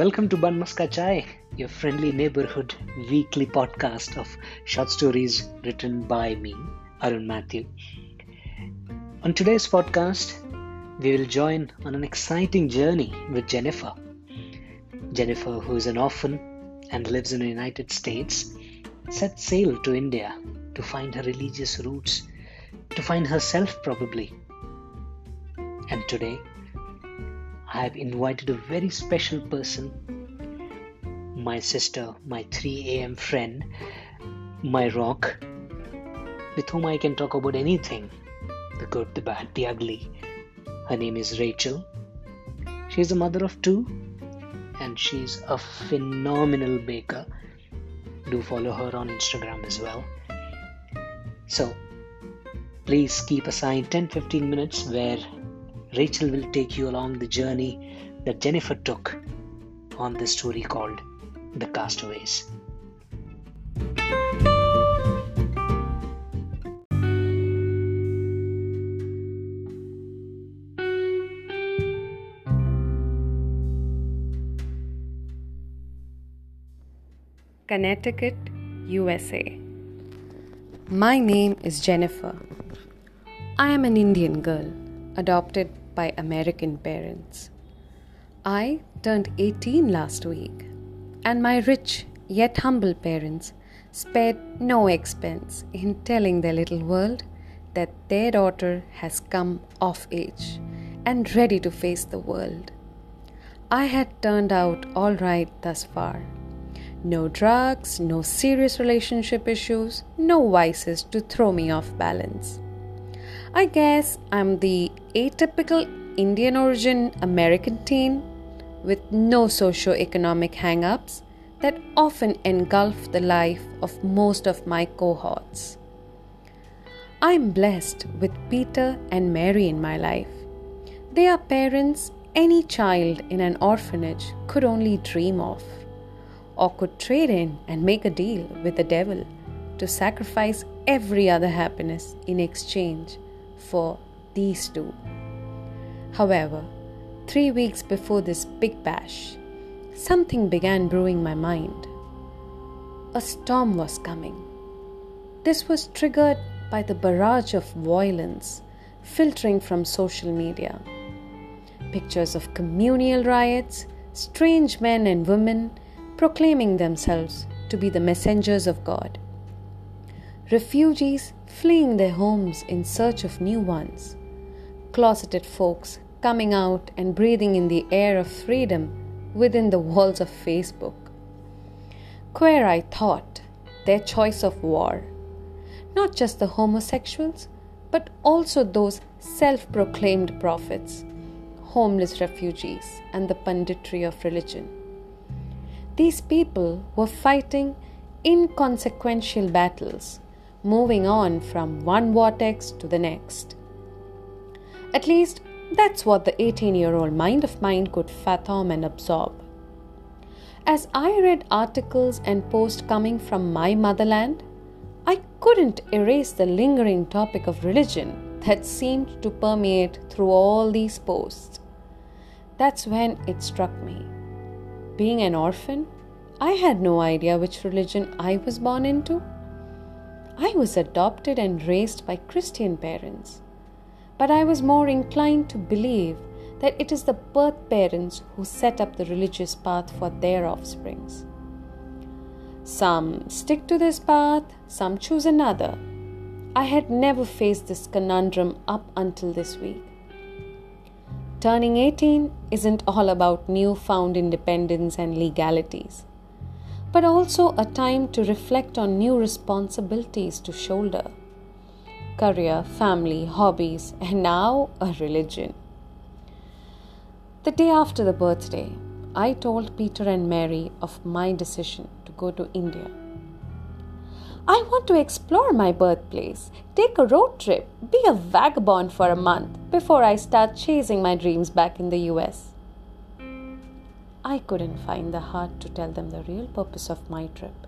Welcome to Bun Maska Chai, your friendly neighborhood weekly podcast of short stories written by me, Arun Matthew. On today's podcast, we will join on an exciting journey with Jennifer. Jennifer, who is an orphan and lives in the United States, set sail to India to find her religious roots, to find herself probably. And today, I have invited a very special person, my sister, my 3 a.m. friend, my rock, with whom I can talk about anything the good, the bad, the ugly. Her name is Rachel. She's a mother of two and she's a phenomenal baker. Do follow her on Instagram as well. So, please keep aside 10 15 minutes where Rachel will take you along the journey that Jennifer took on the story called The Castaways. Connecticut, USA. My name is Jennifer. I am an Indian girl adopted by American parents. I turned 18 last week, and my rich yet humble parents spared no expense in telling their little world that their daughter has come of age and ready to face the world. I had turned out all right thus far. No drugs, no serious relationship issues, no vices to throw me off balance. I guess I'm the atypical Indian origin American teen with no socio-economic hang-ups that often engulf the life of most of my cohorts. I'm blessed with Peter and Mary in my life. They are parents any child in an orphanage could only dream of, or could trade in and make a deal with the devil to sacrifice every other happiness in exchange for these two. However, three weeks before this big bash, something began brewing my mind. A storm was coming. This was triggered by the barrage of violence filtering from social media. Pictures of communal riots, strange men and women proclaiming themselves to be the messengers of God. Refugees fleeing their homes in search of new ones. Closeted folks coming out and breathing in the air of freedom within the walls of Facebook. Queer, I thought, their choice of war. Not just the homosexuals, but also those self proclaimed prophets, homeless refugees, and the punditry of religion. These people were fighting inconsequential battles moving on from one vortex to the next. At least that's what the 18 year old mind of mine could fathom and absorb. As I read articles and posts coming from my motherland, I couldn't erase the lingering topic of religion that seemed to permeate through all these posts. That's when it struck me. Being an orphan, I had no idea which religion I was born into. I was adopted and raised by Christian parents, but I was more inclined to believe that it is the birth parents who set up the religious path for their offsprings. Some stick to this path, some choose another. I had never faced this conundrum up until this week. Turning 18 isn't all about newfound independence and legalities but also a time to reflect on new responsibilities to shoulder career, family, hobbies, and now a religion. The day after the birthday, I told Peter and Mary of my decision to go to India. I want to explore my birthplace, take a road trip, be a vagabond for a month before I start chasing my dreams back in the US. I couldn't find the heart to tell them the real purpose of my trip.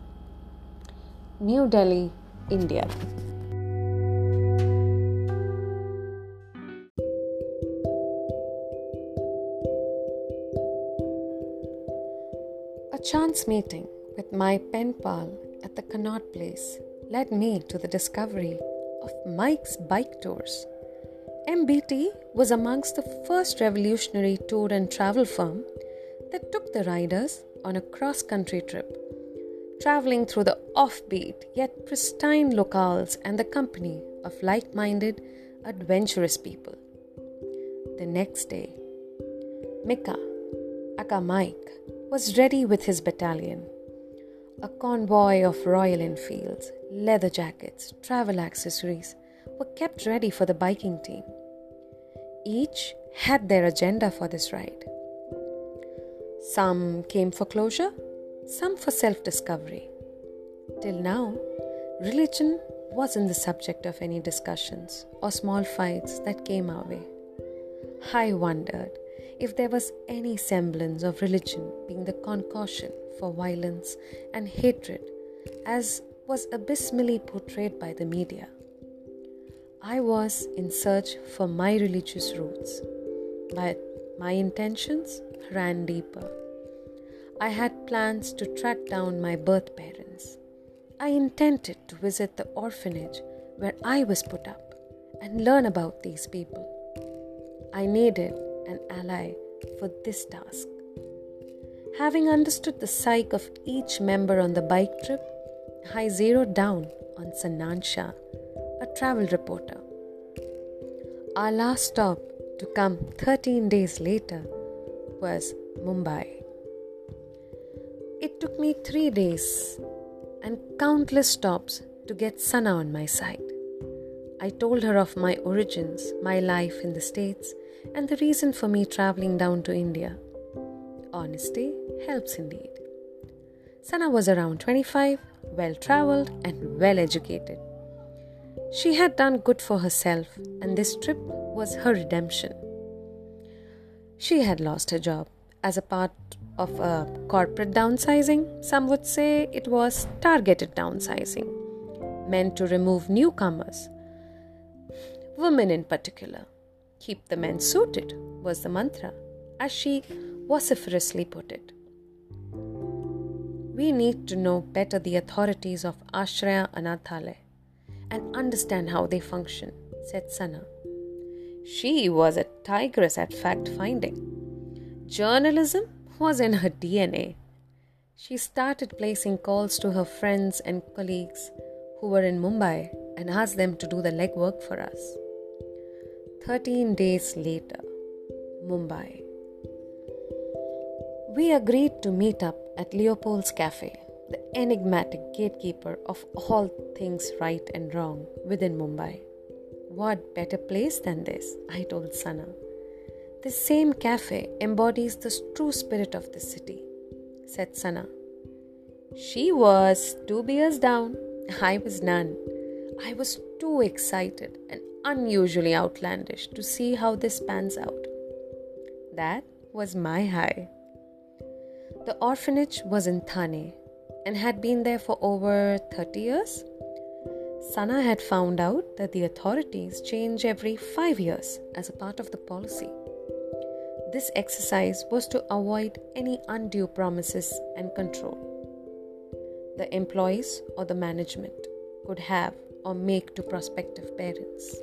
New Delhi, India. Chance meeting with my pen pal at the Connaught Place led me to the discovery of Mike's Bike Tours. MBT was amongst the first revolutionary tour and travel firm that took the riders on a cross country trip, traveling through the offbeat yet pristine locales and the company of like minded, adventurous people. The next day, Mika, aka Mike, was ready with his battalion. A convoy of Royal Enfields, leather jackets, travel accessories were kept ready for the biking team. Each had their agenda for this ride. Some came for closure, some for self discovery. Till now, religion wasn't the subject of any discussions or small fights that came our way. I wondered if there was any semblance of religion being the concoction for violence and hatred, as was abysmally portrayed by the media. I was in search for my religious roots, but my intentions ran deeper. I had plans to track down my birth parents. I intended to visit the orphanage where I was put up and learn about these people. I needed an ally for this task. Having understood the psyche of each member on the bike trip, I zeroed down on Sana Shah, a travel reporter. Our last stop to come 13 days later was Mumbai. It took me three days and countless stops to get Sana on my side. I told her of my origins, my life in the States, and the reason for me traveling down to India. Honesty helps indeed. Sana was around 25, well traveled, and well educated. She had done good for herself, and this trip was her redemption. She had lost her job as a part of a corporate downsizing. Some would say it was targeted downsizing, meant to remove newcomers, women in particular. Keep the men suited was the mantra, as she vociferously put it. We need to know better the authorities of Ashraya Anathalaya and understand how they function, said Sana. She was a tigress at fact finding. Journalism was in her DNA. She started placing calls to her friends and colleagues who were in Mumbai and asked them to do the legwork for us. 13 days later, Mumbai. We agreed to meet up at Leopold's Cafe, the enigmatic gatekeeper of all things right and wrong within Mumbai. What better place than this? I told Sana. This same cafe embodies the true spirit of the city, said Sana. She was two beers down, I was none. I was too excited and unusually outlandish to see how this pans out. That was my high. The orphanage was in Thane and had been there for over 30 years. Sana had found out that the authorities change every five years as a part of the policy. This exercise was to avoid any undue promises and control. The employees or the management could have or make to prospective parents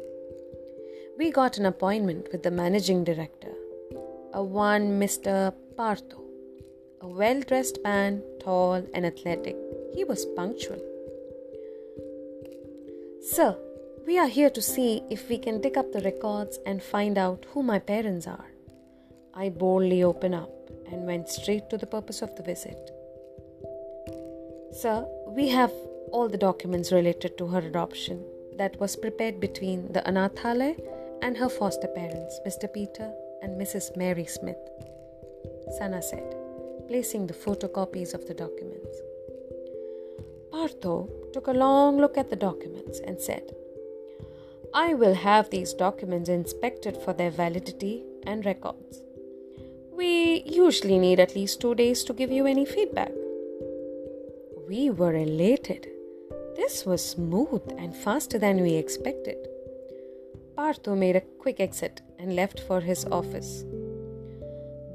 we got an appointment with the managing director, a one Mr. Partho, a well dressed man, tall and athletic. He was punctual. Sir, we are here to see if we can dig up the records and find out who my parents are. I boldly opened up and went straight to the purpose of the visit. Sir, we have all the documents related to her adoption that was prepared between the Anathalaya and her foster parents, Mr. Peter and Mrs. Mary Smith. Sana said, placing the photocopies of the documents. Partho took a long look at the documents and said, I will have these documents inspected for their validity and records. We usually need at least two days to give you any feedback. We were elated. This was smooth and faster than we expected. Partho made a quick exit and left for his office.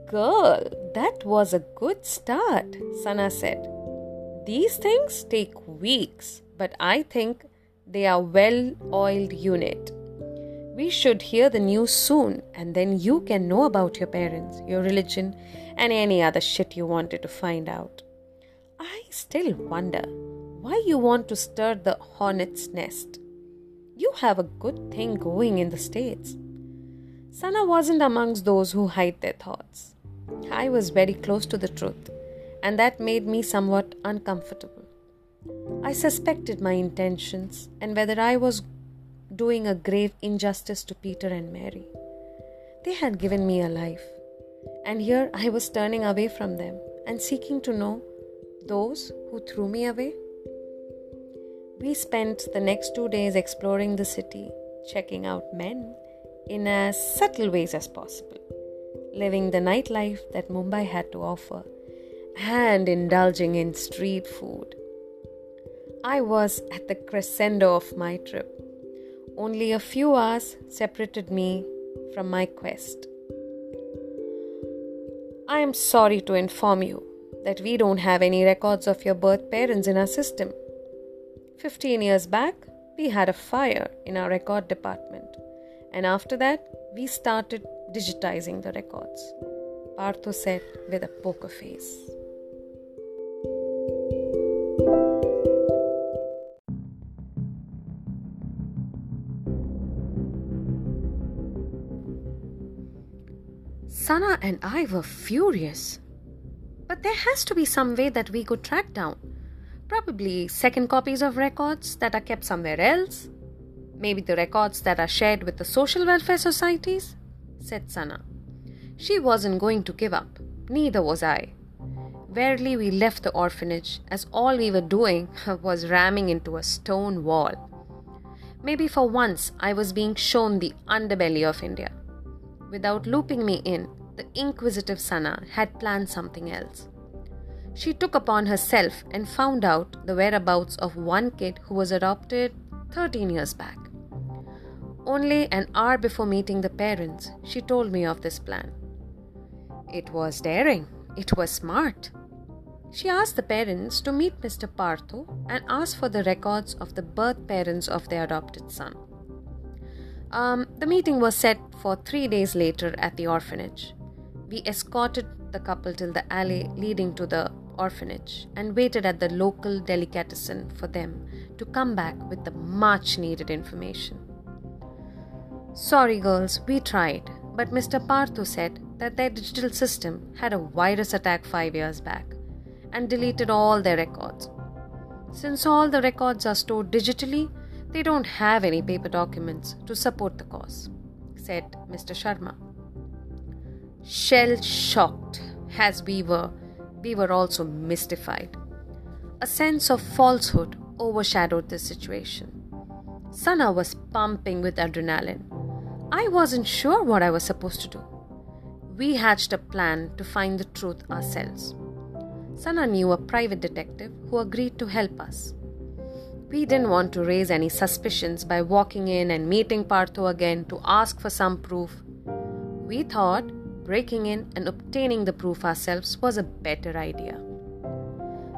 Girl, That was a good start, Sana said. These things take weeks, but I think they are well oiled unit. We should hear the news soon, and then you can know about your parents, your religion, and any other shit you wanted to find out. I still wonder why you want to stir the hornet's nest. Have a good thing going in the States. Sana wasn't amongst those who hide their thoughts. I was very close to the truth, and that made me somewhat uncomfortable. I suspected my intentions and whether I was doing a grave injustice to Peter and Mary. They had given me a life, and here I was turning away from them and seeking to know those who threw me away. We spent the next two days exploring the city, checking out men in as subtle ways as possible, living the nightlife that Mumbai had to offer, and indulging in street food I was at the crescendo of my trip. Only a few hours separated me from my quest. I am sorry to inform you that we don't have any records of your birth parents in our system. 15 years back, we had a fire in our record department, and after that, we started digitizing the records. Partho said with a poker face. Sana and I were furious. But there has to be some way that we could track down. Probably second copies of records that are kept somewhere else. Maybe the records that are shared with the social welfare societies, said Sana. She wasn't going to give up, neither was I. Rarely we left the orphanage, as all we were doing was ramming into a stone wall. Maybe for once I was being shown the underbelly of India without looping me in, the inquisitive Sana had planned something else. She took upon herself and found out the whereabouts of one kid who was adopted 13 years back. Only an hour before meeting the parents, she told me of this plan. It was daring, it was smart. She asked the parents to meet Mr. Partho and ask for the records of the birth parents of their adopted son. Um, the meeting was set for three days later at the orphanage. We escorted the couple till the alley leading to the orphanage and waited at the local delicatessen for them to come back with the much needed information. Sorry, girls, we tried, but Mr. Partho said that their digital system had a virus attack five years back and deleted all their records. Since all the records are stored digitally, they don't have any paper documents to support the cause, said Mr. Sharma. Shell shocked as we were, we were also mystified. A sense of falsehood overshadowed the situation. Sana was pumping with adrenaline. I wasn't sure what I was supposed to do. We hatched a plan to find the truth ourselves. Sana knew a private detective who agreed to help us. We didn't want to raise any suspicions by walking in and meeting Partho again to ask for some proof. We thought breaking in and obtaining the proof ourselves was a better idea.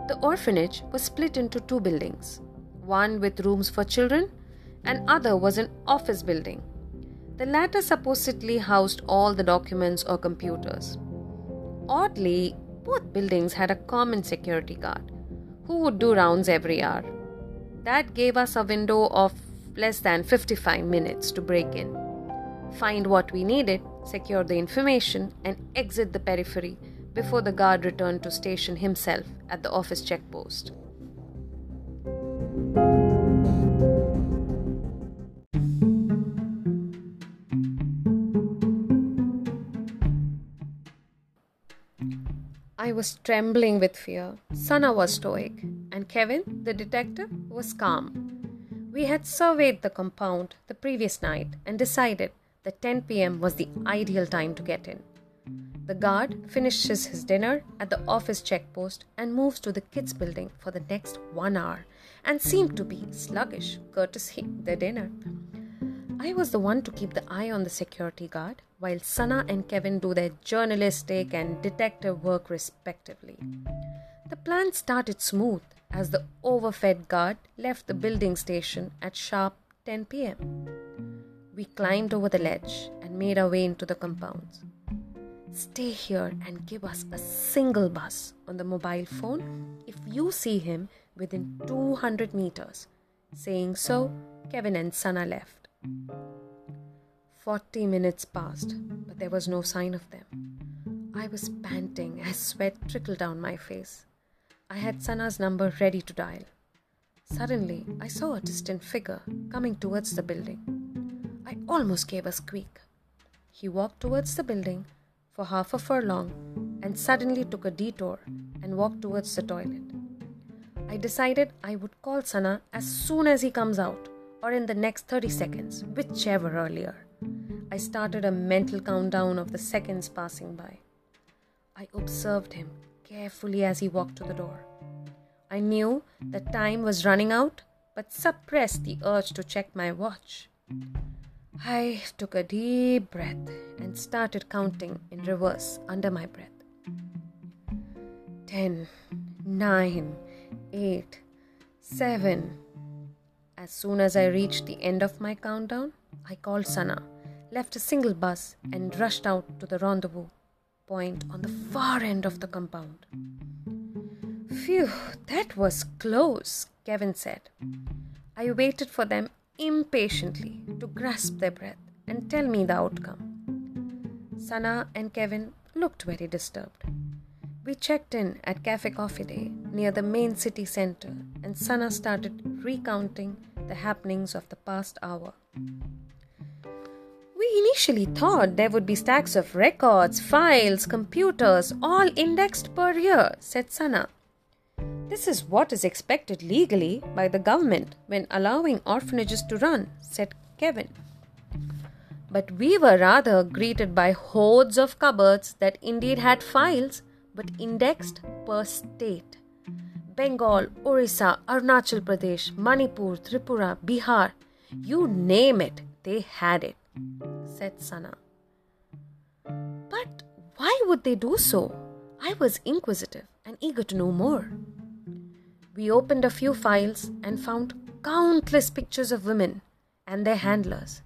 The orphanage was split into two buildings one with rooms for children, and other was an office building. The latter supposedly housed all the documents or computers. Oddly, both buildings had a common security guard who would do rounds every hour. That gave us a window of less than 55 minutes to break in, find what we needed, secure the information, and exit the periphery before the guard returned to station himself at the office checkpost. I was trembling with fear. Sana was stoic, and Kevin, the detective, was calm. We had surveyed the compound the previous night and decided that 10 pm was the ideal time to get in. The guard finishes his dinner at the office checkpost and moves to the kids' building for the next one hour and seemed to be sluggish, courtesy the dinner. I was the one to keep the eye on the security guard while Sana and Kevin do their journalistic and detective work respectively. The plan started smooth as the overfed guard left the building station at sharp 10 pm. We climbed over the ledge and made our way into the compounds. Stay here and give us a single buzz on the mobile phone if you see him within 200 meters. Saying so, Kevin and Sana left. Forty minutes passed, but there was no sign of them. I was panting as sweat trickled down my face. I had Sana's number ready to dial. Suddenly, I saw a distant figure coming towards the building. I almost gave a squeak. He walked towards the building for half a furlong and suddenly took a detour and walked towards the toilet. I decided I would call Sana as soon as he comes out or in the next 30 seconds, whichever earlier. I started a mental countdown of the seconds passing by. I observed him carefully as he walked to the door. I knew that time was running out, but suppressed the urge to check my watch. I took a deep breath and started counting in reverse under my breath. Ten, nine, eight, seven. As soon as I reached the end of my countdown, I called Sana left a single bus, and rushed out to the rendezvous point on the far end of the compound. Phew, that was close, Kevin said. I waited for them impatiently to grasp their breath and tell me the outcome. Sana and Kevin looked very disturbed. We checked in at Cafe Coffee Day near the main city center, and Sana started recounting the happenings of the past hour. We initially thought there would be stacks of records, files, computers, all indexed per year, said Sana. This is what is expected legally by the government when allowing orphanages to run, said Kevin. But we were rather greeted by hordes of cupboards that indeed had files but indexed per state. Bengal, Orissa, Arunachal Pradesh, Manipur, Tripura, Bihar, you name it, they had it said Sana. But why would they do so? I was inquisitive and eager to know more. We opened a few files and found countless pictures of women and their handlers.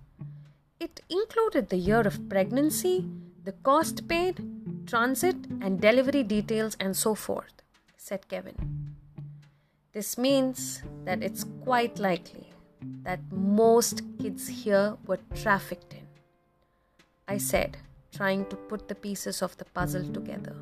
It included the year of pregnancy, the cost paid, transit and delivery details, and so forth, said Kevin. This means that it's quite likely that most kids here were trafficked in. I said, trying to put the pieces of the puzzle together.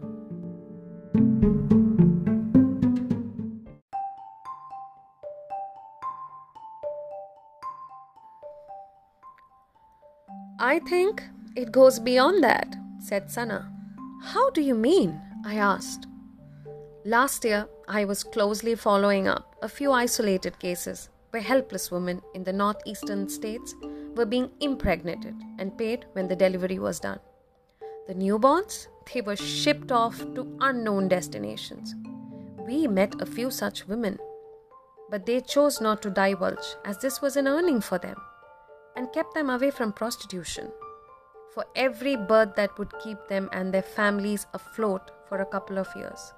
I think it goes beyond that, said Sana. How do you mean? I asked. Last year, I was closely following up a few isolated cases where helpless women in the northeastern states were being impregnated and paid when the delivery was done. The newborns, they were shipped off to unknown destinations. We met a few such women, but they chose not to divulge as this was an earning for them and kept them away from prostitution. For every birth that would keep them and their families afloat for a couple of years.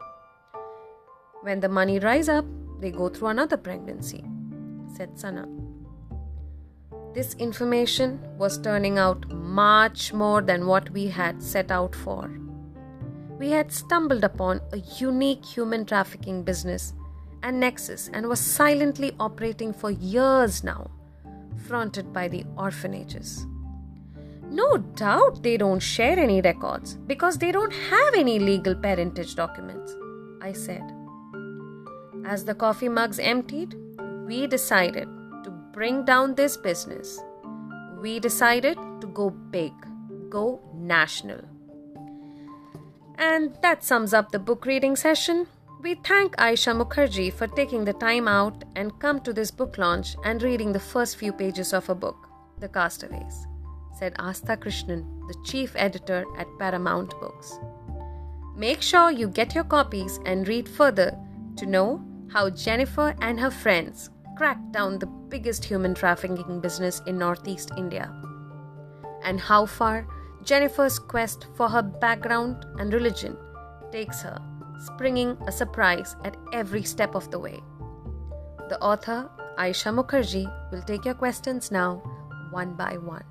When the money rise up, they go through another pregnancy said Sana. This information was turning out much more than what we had set out for. We had stumbled upon a unique human trafficking business and nexus and was silently operating for years now, fronted by the orphanages. No doubt they don't share any records because they don't have any legal parentage documents, I said. As the coffee mugs emptied, we decided to bring down this business. We decided to go big, go national. And that sums up the book reading session. We thank Aisha Mukherjee for taking the time out and come to this book launch and reading the first few pages of her book, The Castaways, said Astha Krishnan, the chief editor at Paramount Books. Make sure you get your copies and read further to know how Jennifer and her friends cracked down the biggest human trafficking business in Northeast India, and how far Jennifer's quest for her background and religion takes her, springing a surprise at every step of the way. The author, Aisha Mukherjee, will take your questions now, one by one.